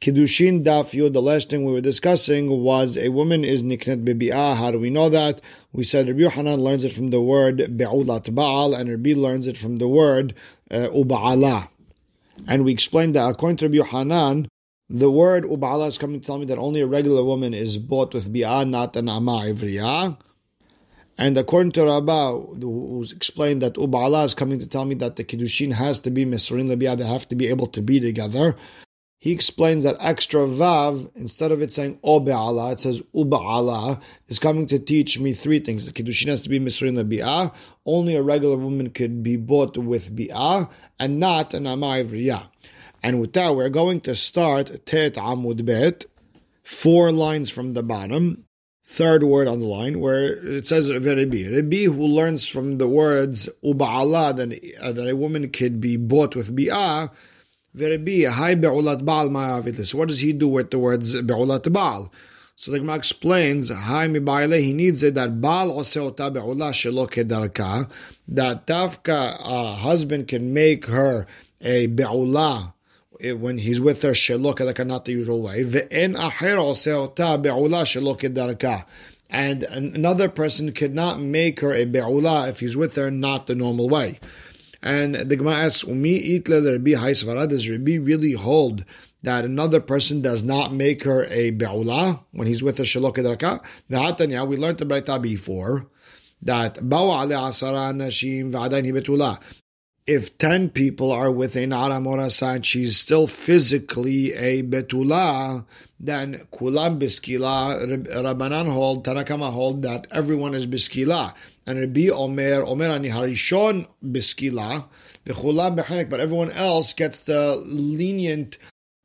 Kiddushin Daf the last thing we were discussing was a woman is niknet bebi'ah. How do we know that? We said Rabbi Yohanan learns it from the word be'ulat ba'al, and Rabbi learns it from the word uh, uba'ala. And we explained that according to Rabbi Yohanan, the word uba'ala is coming to tell me that only a regular woman is bought with bi'ah, not an ama ivriyah. And according to Rabbah, who's explained that Uba'ala is coming to tell me that the Kiddushin has to be Mesrin Labiyah, they have to be able to be together he explains that extra vav, instead of it saying o it says uba'ala, is coming to teach me three things. The kiddushin has to be misrin bi'ah. Only a regular woman could be bought with bi'ah, and not an amay And with that, we're going to start tet amud bet, four lines from the bottom, third word on the line, where it says Rabbi. Rabbi, who learns from the words uba'ala, that, uh, that a woman could be bought with bi'ah, so what does he do with the words be'ulat Baal? So the Gemara explains, he needs it that Baal oseota be'ula shelo kedarka, that Tafka, a husband can make her a be'ula when he's with her shelo kedarka, not the usual way. Ve'en aher oseota be'ula shelo kedarka. And another person cannot make her a be'ula if he's with her not the normal way. And the Gemara asks, Umi itle Rabbi Haisvara, does Rabbi really hold that another person does not make her a be'ula when he's with a shalok edraka? V'hatanya, we learned the Braita before that bawa ale asara nashim v'adayin betula. If ten people are with a nara morasa and she's still physically a betula, then kulam biskila. Rabbanan hold, Tanakama hold that everyone is biskila. And Rabbi Omer, Omer ani harishon biskila, v'chulam bechenek, but everyone else gets the lenient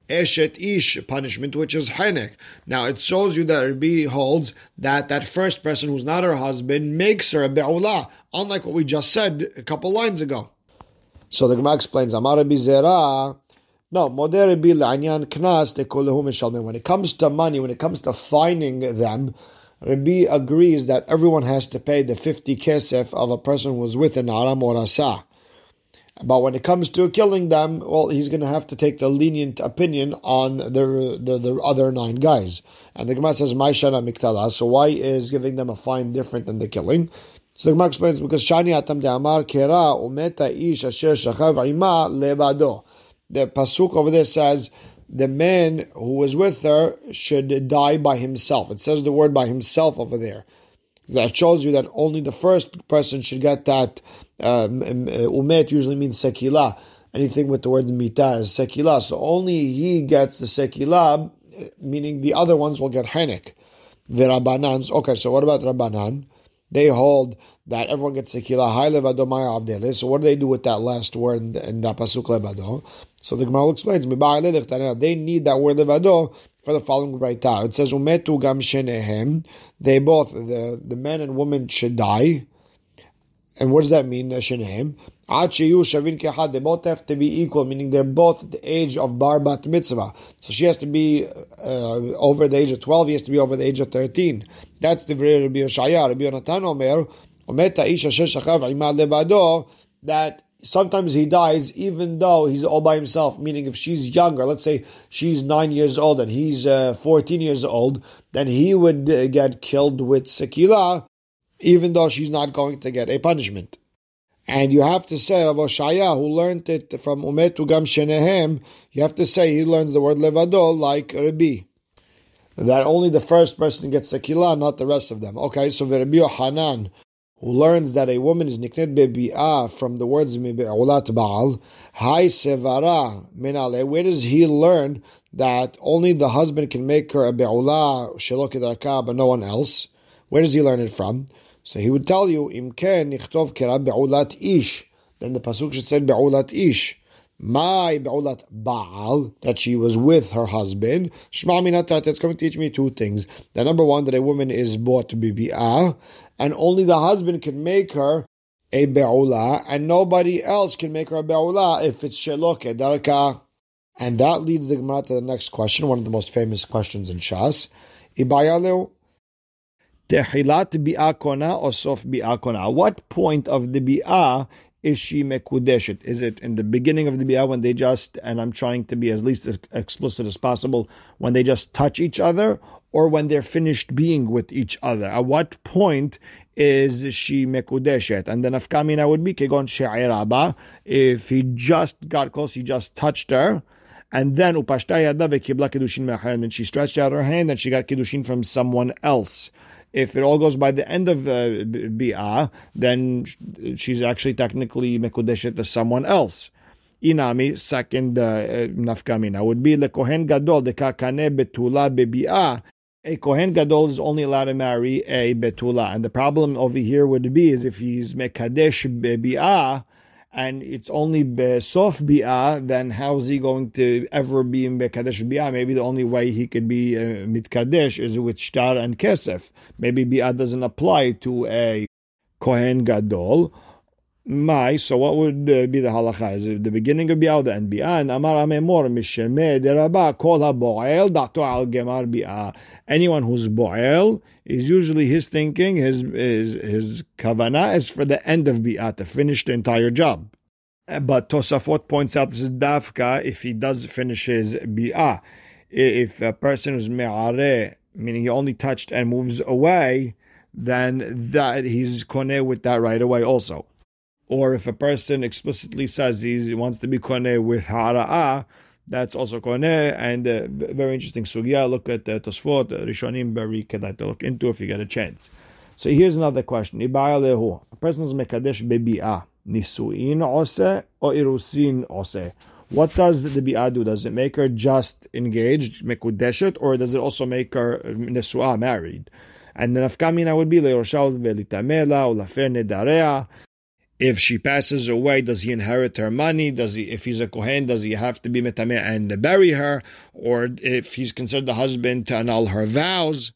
eshet ish punishment, which is henek. Now it shows you that Rabbi holds that that first person who's not her husband makes her a be'ula, unlike what we just said a couple lines ago. So the Gemara explains, Amar Rabbi Zera, no, moder Rabbi la'anyan knas When it comes to money, when it comes to finding them, Rabbi agrees that everyone has to pay the 50 kesef of a person who was with an aram or asa. But when it comes to killing them, well, he's going to have to take the lenient opinion on the, the, the other nine guys. And the Gemara says, Maishana miktala. So why is giving them a fine different than the killing? So the Gemara explains, because Shani atam de amar kera umeta ish asher shachav ima levado. The pasuk over there says, the man who was with her should die by himself. It says the word by himself over there. That shows you that only the first person should get that. Um, um, uh, umet usually means sekila. Anything with the word mita is sekila. So only he gets the sekila, meaning the other ones will get henek. The Rabbanans. Okay, so what about Rabbanan? They hold that everyone gets maya So what do they do with that last word in, in that pasuk levado? So the Gemara explains, they need that word levado for the following brayta. It says, Umetu gam shenehem. They both, the, the men and women should die. And what does that mean, shenehem? They both have to be equal, meaning they're both the age of bar bat mitzvah. So she has to be uh, over the age of 12, he has to be over the age of 13. That's the very Rabbi Yoshaya. Rabbi Yonatan Omer, Ometa isha sheshachav imad levado, that sometimes he dies even though he's all by himself. Meaning, if she's younger, let's say she's nine years old and he's uh, 14 years old, then he would uh, get killed with Sekila, even though she's not going to get a punishment. And you have to say, Rav Oshaya, who learned it from Umetu Gam Shenehem, you have to say he learns the word Levado like Rabbi. That only the first person gets Sekila, not the rest of them. Okay, so Rabbi Yohanan, who learns that a woman is niknet bebi'ah from the words mi'ulat ba'al, hai sevara minale. Where does he learn that only the husband can make her a be'ula shelo but no one else? Where does he learn it from? So he would tell you, imken nichtov kera be'ulat ish. Then the pasuk should say be'ulat ish. My be'ulat Baal, that she was with her husband. Shma minatat, it's going to teach me two things. The number one, that a woman is bought to be bi'ah, and only the husband can make her a be'ula, and nobody else can make her a be'ula if it's sheloke darka. And that leads the Gemara to the next question, one of the most famous questions in Shas. Ibayaleu. Tehilat bi'akona or sof bi'akona. What point of the bi'ah is she mekudeshet? Is it in the beginning of the bi'ah when they just, and I'm trying to be as least as explicit as possible, when they just touch each other, or when they're finished being with each other? At what point is she mekudeshet? And then afkamina would be kegon she'iraba. If he just got close, he just touched her, and then upashta yada vekibla kedushin and then she stretched out her hand and she got kedushin from someone else. If it all goes by the end of uh, bi'ah, then she's actually technically mekudeshet to someone else. Inami, second uh, nafkamina, would be the kohen gadol de kakane betula bebi'ah a Kohen Gadol is only allowed to marry a Betula. And the problem over here would be is if he's Mekadesh Bebi'ah, and it's only be Besof Bi'ah, then how is he going to ever be in Mekadesh Bi'ah? Maybe the only way he could be uh, Mitkadesh is with Shtar and Kesef. Maybe Bi'ah doesn't apply to a Kohen Gadol. My, so what would uh, be the halacha? Is it the beginning of bi'ah, the end bi'ah? And amar Ameimar mishemeh derabah kol ha'bo'el dato al gemar bi'ah. Anyone who's bo'el is usually his thinking, his his his kavana is for the end of bi'ah, to finish the entire job. Uh, but Tosafot points out this is dafka if he does finish his. If a person is me'areh, meaning he only touched and moves away, then that he's koneh with that right away also or if a person explicitly says he wants to be koneh with hara'ah, that's also koneh, and uh, very interesting sugya. Look at uh, Tosfot, uh, Rishonim, very kedai to look into if you get a chance. So here's another question. A person's mekadesh bebi'ah, nisuin ose or irusin ose. What does the bi'ah do? Does it make her just engaged, mekudeshet, or does it also make her nesuah, married? And then afkamina would be le'roshal ve'litamela ulafer nedarea if she passes away, does he inherit her money? Does he, if he's a kohen, does he have to be metameh and bury her? Or if he's considered the husband to annul her vows?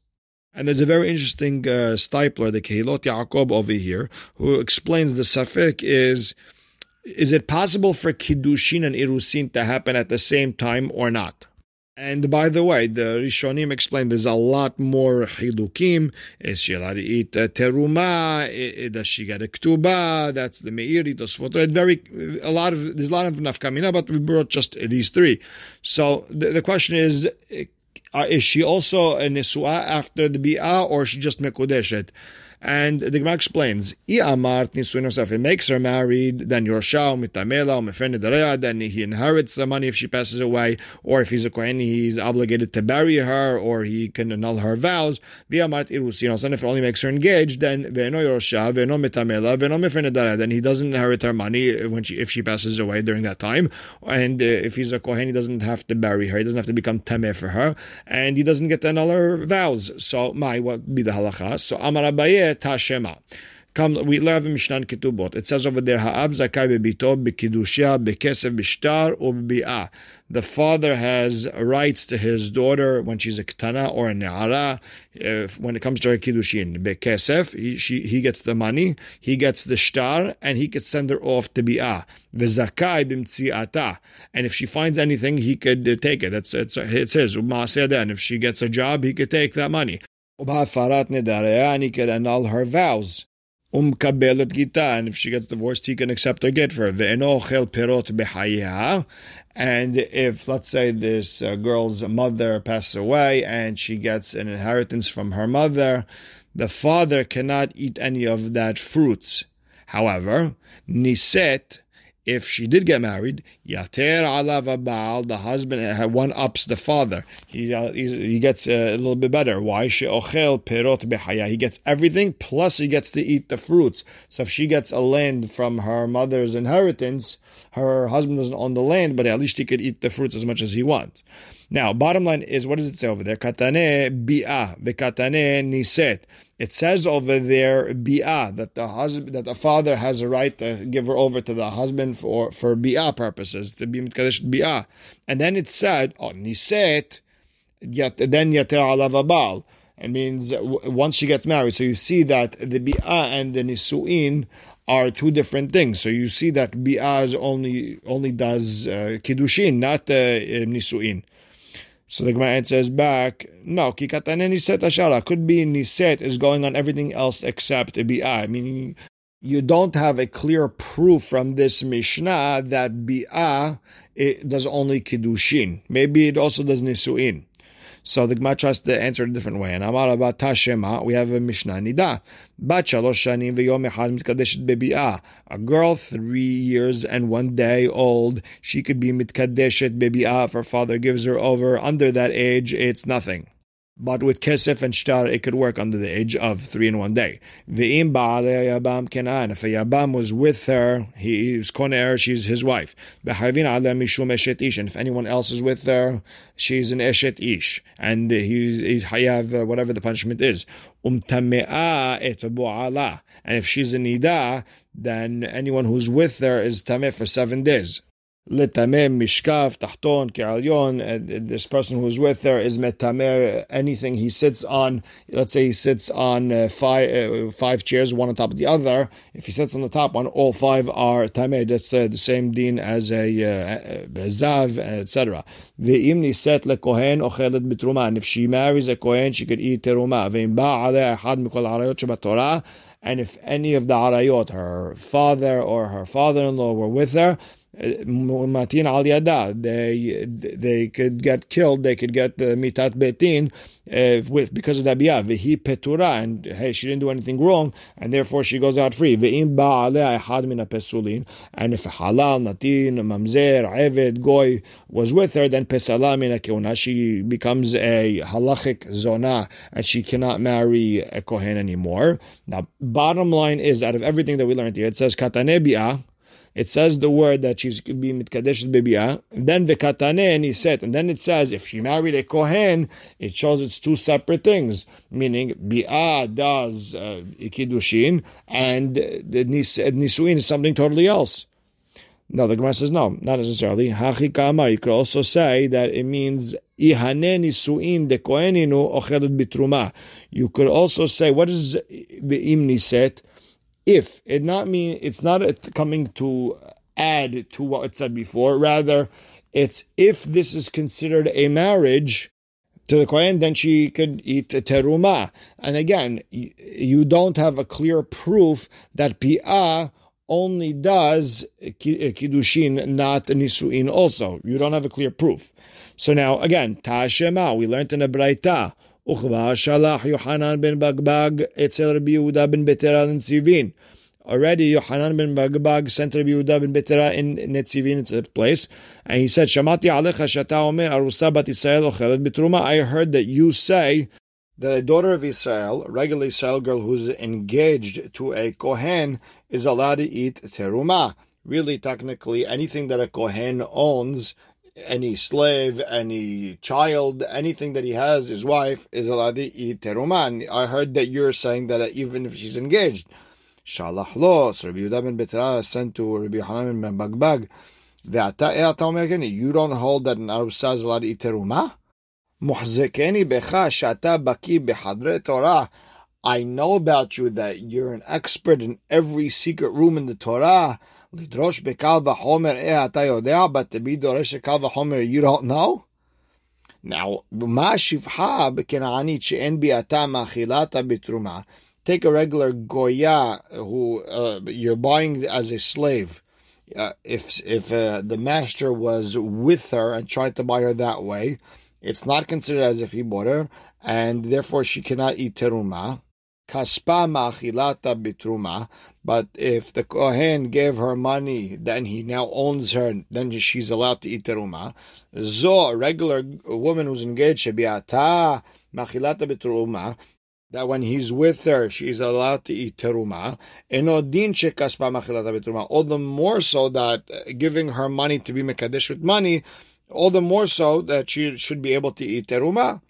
And there's a very interesting uh, Steipler, the Kehilot Yaakov over here, who explains the safek is, is it possible for kiddushin and irusin to happen at the same time or not? And by the way, the Rishonim explained there's a lot more hidukim. Is she allowed to eat uh, teruma? Does she get a ktuba? That's the meiri, tosfot. Very a lot of there's a lot of nafkamina, but we brought just these three. So the, the question is. Uh, is she also a nisua after the bi'ah, or is she just mekodeshet? And the Gemara explains, if it makes her married, then Yorsha, Mitamela, then he inherits the money if she passes away, or if he's a Kohen, he's obligated to bury her, or he can annul her vows. And if it only makes her engaged, then Veno Yorsha, Mitamela, then he doesn't inherit her money when she if she passes away during that time. And uh, if he's a Kohen, he doesn't have to bury her, he doesn't have to become Tameh for her, and he doesn't get to annul her vows. So, my, what be the halacha? So, Amar Abaye, Tashema. Come, we learn Mishnah Ketubot. It says over there, Ha'ab zakai bebito bekidusha bekesef bishtar or. The father has rights to his daughter when she's a ketana or a ne'ara. When it comes to her kiddushin, bekesef, he, she, he gets the money, he gets the shtar, and he could send her off to bi'ah. V'zakai bimtzi'ata. And if she finds anything, he could uh, take it. It's, it's, it's his. And if she gets a job, he could take that money. Ubhafarat nedarayani can annul her vows. Um kabelet gita, and if she gets divorced, he can accept her get for her. Ve'enochel perot and if let's say this uh, girl's mother passes away and she gets an inheritance from her mother, the father cannot eat any of that fruits. However, niset if she did get married, yater alav baal, the husband uh, one ups the father. He uh, he gets uh, a little bit better. Why she'ochel perot behaya? He gets everything plus he gets to eat the fruits. So if she gets a land from her mother's inheritance, her husband doesn't own the land, but at least he could eat the fruits as much as he wants. Now, bottom line is, what does it say over there? Katane bi'ah, bekatane niset. It says over there bi'ah that the husband, that the father has a right to give her over to the husband for for bi'ah purposes to be mitkadesh bi'ah, and then it said oh niset, yet then yater alav It means once she gets married. So you see that the bi'ah and the nisuin are two different things. So you see that bi'ah only only does uh, kiddushin, not uh, nisuin. So the Gemara says back, no, kikatane niset ashara. Could be niset is going on everything else except bi'ah, meaning you don't have a clear proof from this Mishnah that bi'ah it does only kiddushin. Maybe it also does nisuin. So the Gemara tries to answer a different way. And Amar about Tashema, we have a Mishnah Nida. Bat shanim v'yom. A girl three years and one day old, she could be mitkadeshet bebi'ah if her father gives her over. Under that age, it's nothing. But with kesef and shtar, it could work under the age of three in one day. V'im yabam kenan. If a yabam was with her, he is koner, she's his wife. B'harvin mishum eshet ish. And if anyone else is with her, she's an eshet ish. And he's, he's hayav, uh, whatever the punishment is. Umtame'a et And if she's a nida, then anyone who's with her is tameh for seven days letamem mishkaf tahton ke'alyon. This person who's with her is metamer. Anything he sits on, let's say he sits on uh, five uh, five chairs, one on top of the other. If he sits on the top one, all five are tameh. That's uh, the same din as a uh, zav, etc. Ve'im niset lekohen ochelet bitruma. And if she marries a kohen, she could eat teruma. Ve'im ahad mikol arayot Torah. And if any of the arayot, her father or her father-in-law, were with her, matin al yada. They they could get killed. They could get the mitat betin uh, with because of the biyah. Vehi petura, and hey, she didn't do anything wrong, and therefore she goes out free. Ve'im ba'aleh ehad min pesulin, and if halal, natin, mamzer, eved, goy was with her, then pesala min keuna. She becomes a halachic zona, and she cannot marry a kohen anymore. Now, bottom line is, out of everything that we learned here, it says katane biyah it says the word that she's could be mitkadesh bibia, then vekatane and he said, and then it says if she married a kohen, it shows it's two separate things, meaning bia does uh, and the nisuin is something totally else. No, the Gemara says no, not necessarily. Hachikama, you could also say that it means ihane nisuin de koheninu bitruma. You could also say, what is the imniset? If it not mean it's not coming to add to what it said before. Rather, it's if this is considered a marriage to the Kohen, then she could eat teruma. And again, you don't have a clear proof that pi'ah only does eh, kiddushin, not nisuin also. You don't have a clear proof. So now, again, ta'ashema, we learned in a braita, וכבר שלח יוחנן בן בגבג אצל רבי יהודה בן בטרה לנציבין. Already, Yohanan ben Bagbag sent Rabbi Yehuda ben Betera in Netzivin, it's a place, and he said, Shamati alecha shata omer arusa bat Yisrael ochelet bitruma. I heard that you say that a daughter of Israel, a regular Israel girl who's engaged to a Kohen, is allowed to eat teruma. Really, technically, anything that a Kohen owns any slave, any child, anything that he has, his wife, is allowed to eat teruman. I heard that you're saying that even if she's engaged. Shalach lo, Rabbi Yudah ben Betra sent to Rabbi Yohanan ben Bagbag, you don't hold that an arusa is allowed to eat teruma? Muhzekeni becha shata baki behadre Torah. I know about you that you're an expert in every secret room in the Torah. Lidrosh bekal v'chomer eh ata yodea, but to be doresh kal you don't know? Now, ma shivha b'kena'anit she'en bi'ata ma'chilata b'truma. Take a regular goya who uh, you're buying as a slave. Uh, if if uh, the master was with her and tried to buy her that way, it's not considered as if he bought her, and therefore she cannot eat teruma. Kaspa ma'achilata bitruma. But if the kohen gave her money, then he now owns her, then she's allowed to eat teruma. Zo, a regular woman who's engaged, shebiata ma'achilata bitruma that when he's with her, she's allowed to eat teruma. All the more so that uh, giving her money to be mekadesh with money, all the more so that she should be able to eat teruma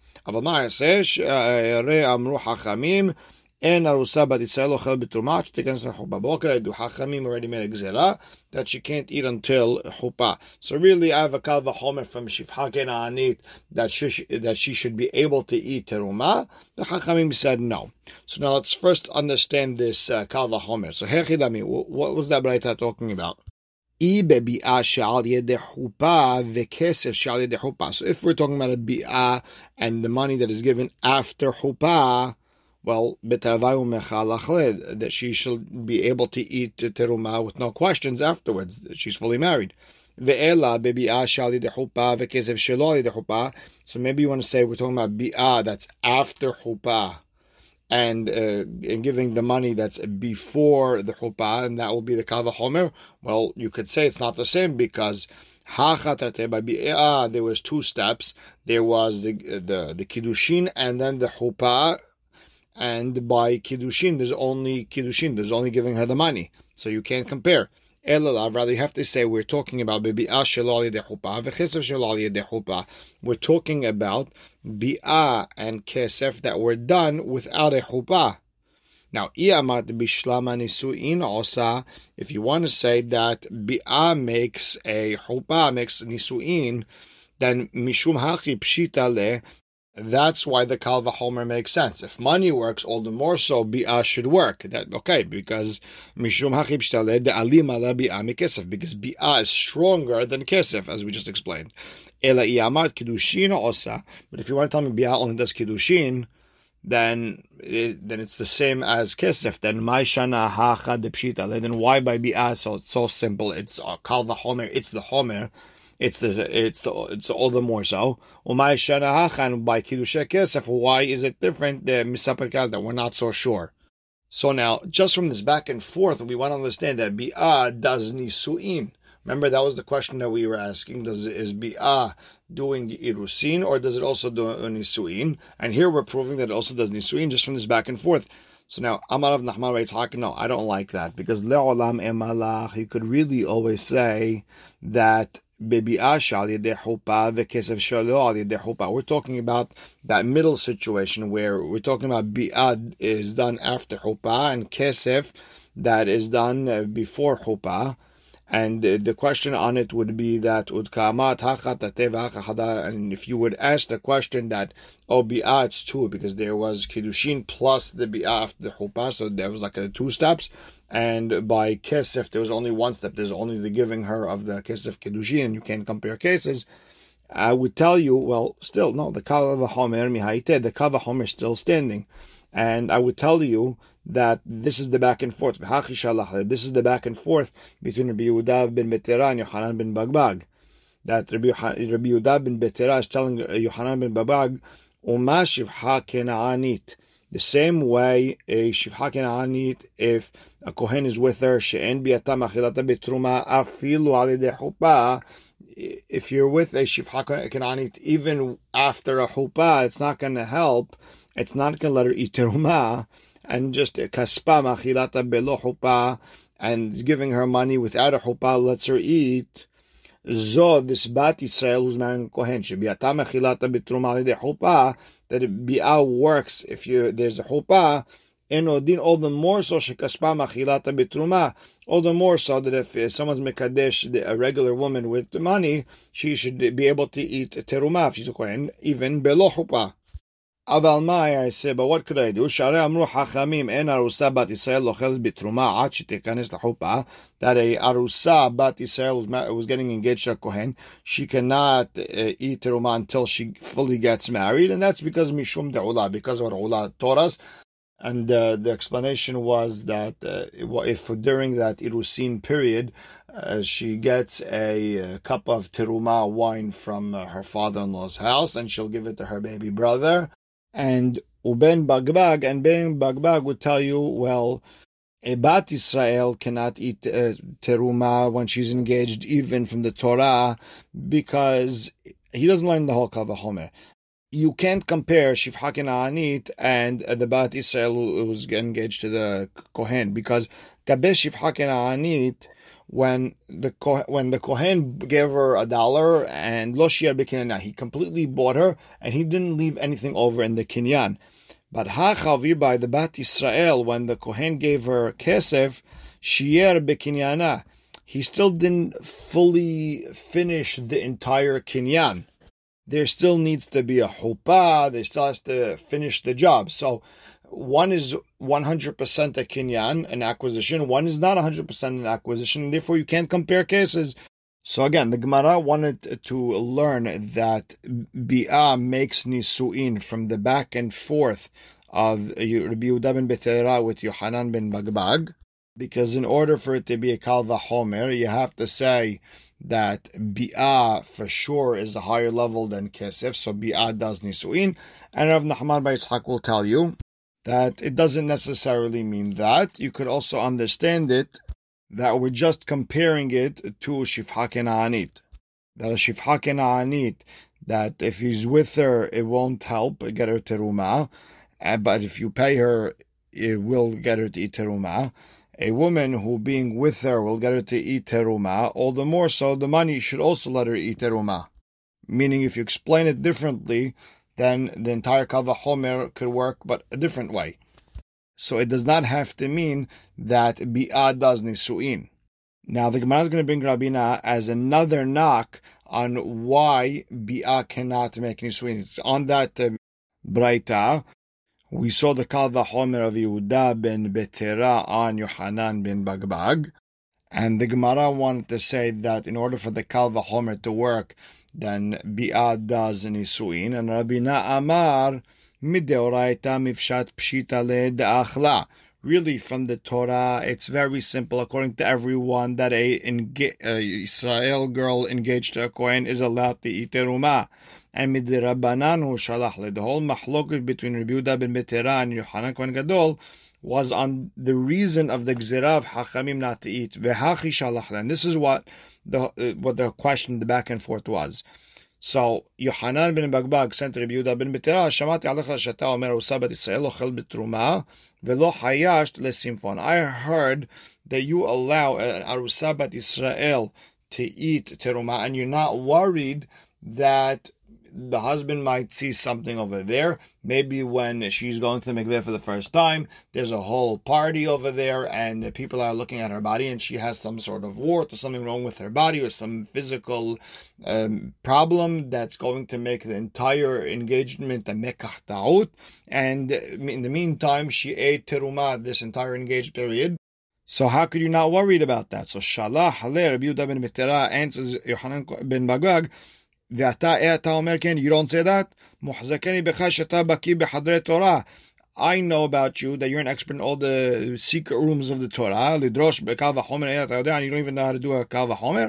and arusa bat Yisrael ochel b'tumah shtekens lechuppah. I do hachamim already made a gzera that she can't eat until chupa. So really, I have a kal v'chomer from shivha kena'anit that she that she should be able to eat teruma. The hachamim said no. So now let's first understand this uh, kal v'chomer. So herchidami, what was that Braita talking about? So if we're talking about a bi'ah and the money that is given after chuppah, well, that she shall be able to eat teruma with no questions afterwards. She's fully married. So maybe you want to say we're talking about bi'ah that's after chuppah and uh, and giving the money that's before the chuppah, and that will be the kava homer. Well, you could say it's not the same because there was two steps. There was the the the kiddushin and then the chuppah, and by kiddushin there's only kiddushin. There's only giving her the money, so you can't compare. Elalav, rather you have to say we're talking about bi'ah shelali de chuppah v'chesav shelali de. We're talking about bi'ah and kesef that were done without a chuppah. Now, iamat bishlama nisuin osa. If you want to say that bi'ah makes a chuppah makes nisuin, then mishum hachi pshita le that's why the Kal Homer makes sense. If money works, all the more so Bi'ah should work. That okay, because Mishum Hachib Alim ala Bi'ah Mikesef, because Bi'ah is stronger than Kesef, as we just explained. Ela Iyamat Kiddushin Osa. But if you want to tell me Bi'ah only does Kiddushin, then it, then it's the same as Kesef. Then my Shana Hacha de Pshita. Then why by Bi'ah? So it's so simple. It's uh, Vachomer. It's the Homer it's the it's the it's all the more so. Umay shanahachan by kiddushay kesef. Why is it different? The misaper that we're not so sure. So now, just from this back and forth, we want to understand that bi'ah does nisuin. Remember, that was the question that we were asking. Does is bi'ah doing irusin or does it also do nisuin? And here we're proving that it also does nisuin just from this back and forth. So now, Amar Rav Nachman writes, no, I don't like that because le'olam emalach, you could really always say that we're talking about that middle situation where we're talking about bi'ad is done after chuppah and kesef that is done uh, before chuppah. And the question on it would be that and if you would ask the question that oh bi'ah it's two because there was kiddushin plus the bi'ah after the chuppah, so there was like a two steps. And by kesef, there was only one step. There's only the giving her of the kesef kedushin, and you can't compare cases. I would tell you, well, still no, the kava homer mihaite, the kava homer is still standing, and I would tell you that this is the back and forth. This is the back and forth between Rabbi Yehuda ben Betera and Yohanan ben Bagbag. That Rabbi, Rabbi Yehuda ben Betera is telling Yohanan ben Bagbag, "Umashiv ha kena'anit." The same way a shivha kena'anit, if a kohen is with her, she'en biata machilata betruma afilu alideh chuppah, if you're with a shivha kena'anit, even after a chuppah, it's not going to help. It's not going to let her eat teruma, and just kaspa machilata belo chuppah, and giving her money without a chuppah lets her eat. Zo, this bat Israel who's marrying kohen, she'biata machilata betruma alideh chuppah, that it bi'ah works if you there's a chuppah, and odin all the more so shekaspa machilata bitruma, all the more so that if, someone's mekadesh a regular woman with the money, she should be able to eat teruma if she's a even below chuppah. Aval mai, I say, but what could I do? Share amru hachamim en arusa bat Yisrael lochel bitruma ad shetekanes. That a arusa bat Yisrael was, getting engaged to a kohen. She cannot uh, eat teruma until she fully gets married, and that's because mishum de'ula, because what ula taught us. And uh, the explanation was that uh, if during that Irusin period uh, she gets a, a, cup of teruma wine from uh, her father-in-law's house and she'll give it to her baby brother, and Uben Bagbag, and Ben Bagbag would tell you, well, a Bat Israel cannot eat uh, teruma when she's engaged, even from the Torah, because he doesn't learn the whole Kavahomer. You can't compare Shifha Anit and uh, the Bat Israel who was engaged to the Kohen, because when the when the kohen gave her a dollar and lo shiar he completely bought her and he didn't leave anything over in the kinyan. But ha'chavir by the bat Israel when the kohen gave her kesef shier bekinyana, he still didn't fully finish the entire kinyan. There still needs to be a chuppah. There still has to finish the job. So one is 100% a kinyan, an acquisition, one is not 100% an acquisition, therefore you can't compare cases. So again, the Gemara wanted to learn that Bi'ah makes Nisu'in from the back and forth of Rabbi Yehuda ben Betera with Yohanan ben Bagbag, because in order for it to be a Kalva Homer, you have to say that Bi'ah for sure is a higher level than Kesef, so Bi'ah does Nisuin. And Rav Nachman Bar Yitzchak will tell you that it doesn't necessarily mean that. You could also understand it that we're just comparing it to Shifha Kena'anit. That a Shifha Kena'anit, that if he's with her, it won't help get her teruma, uh, but if you pay her, it will get her to eat teruma. A woman who being with her will get her to eat teruma, all the more so the money should also let her eat teruma. Meaning, if you explain it differently, then the entire Kalva Homer could work, but a different way. So it does not have to mean that Bi'ah does Nisu'in. Now the Gemara is going to bring Rabina as another knock on why Bi'ah cannot make Nisu'in. It's on that uh, Braita. We saw the Kalva Homer of Yehuda ben Betera on Yohanan ben Bagbag. And the Gemara wanted to say that in order for the Kalva Homer to work, then Bi'ah does Nisu'in. And Rabina Amar, Mideoraita mifshat pshita le'da'achla. Really, from the Torah, it's very simple. According to everyone, that a, a Israel girl engaged to a Kohen is allowed to eat teruma. And midrabanan hu shalach The whole machloket between Rabbi Yehuda ben Betera and Yohanan Kohen Gadol was on the reason of the gzirav hachamim not to eat. Vehachi shalach And this is what the uh, what the question, the back and forth was. So Yohanan ben Bagbag sent to Rabbi Yehuda ben Betira, Shamati alecha shata omer usabat Yisrael ochel betruma velo hayash lesimfon. I heard that you allow uh, an arusabat Israel to eat teruma, and you're not worried that the husband might see something over there. Maybe when she's going to the mikveh for the first time, there's a whole party over there, and people are looking at her body, and she has some sort of wart or something wrong with her body or some physical um, problem that's going to make the entire engagement a mekah ta'ut. And in the meantime, she ate terumah this entire engaged period. So how could you not worried about that? So Shalah Haleh Rabbi Yehuda ben Betera answers Yohanan ben Bagbag ואתה, אתה אומר כן, you don't say that? מוחזקני בך שאתה בקיא בחדרי תורה. I know about you that you're an expert in all the secret rooms of the Torah. לדרוש בקל וחומר, אתה יודע, you don't even know how to do a קל וחומר.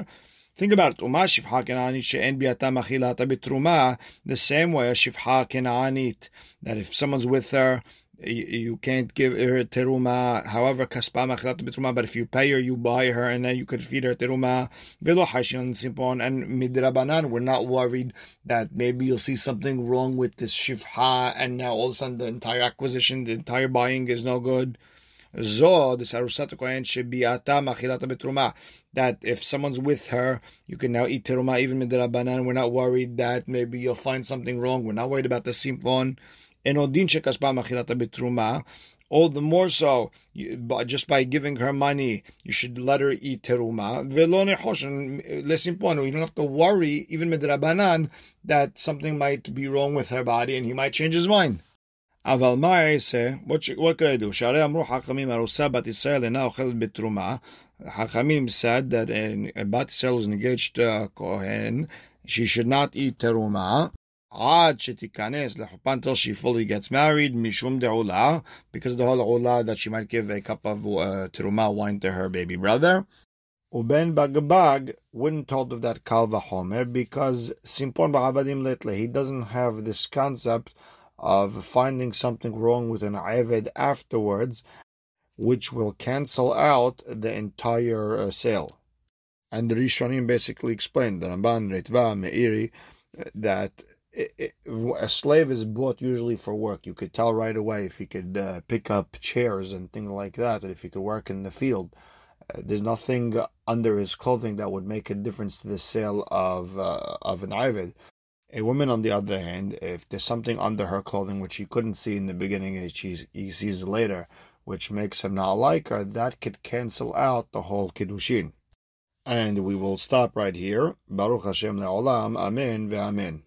Think about it. ומה שפחה כנענית שאין ביאתה מכילתה בתרומה, the same way a שפחה כנענית, that if someone's with her, you, can't give her teruma. However, kaspa machilat betruma. But if you pay her, you buy her, and then you could feed her teruma. Velo hashin simpon and midrabanan. We're not worried that maybe you'll see something wrong with this shifha, and now all of a sudden the entire acquisition, the entire buying is no good. Zo this arusat kohen shebiata machilat betruma. That if someone's with her, you can now eat teruma even midrabanan. We're not worried that maybe you'll find something wrong. We're not worried about the simpon all the more so, just by giving her money, you should let her eat teruma. Less important, you don't have to worry, even midrabanan, that something might be wrong with her body and he might change his mind. אבל מה אעשה? what could I do? שהרי אמרו חכמים ארוסה בת ישראל אינה אוכלת בתרומה. חכמים said that a בת ישראל was engaged to a Kohen, she should not eat teruma. Ad shetikanes lechupa until she fully gets married, mishum de'ula, because of the whole ula that she might give a cup of uh, teruma wine to her baby brother. Uben Bagbag wouldn't told of that kalva homer because Simpon Ba'avadim lately he doesn't have this concept of finding something wrong with an Eved afterwards, which will cancel out the entire uh, sale. And the Rishonim basically explained, the Ramban, Ritva, Meiri, that a slave is bought usually for work. You could tell right away if he could uh, pick up chairs and things like that, and if he could work in the field. Uh, there's nothing under his clothing that would make a difference to the sale of uh, of an Ivid. A woman, on the other hand, if there's something under her clothing which he couldn't see in the beginning and she, he sees later, which makes him not like her, that could cancel out the whole kiddushin. And we will stop right here. Baruch Hashem le'olam. Amen ve'amen.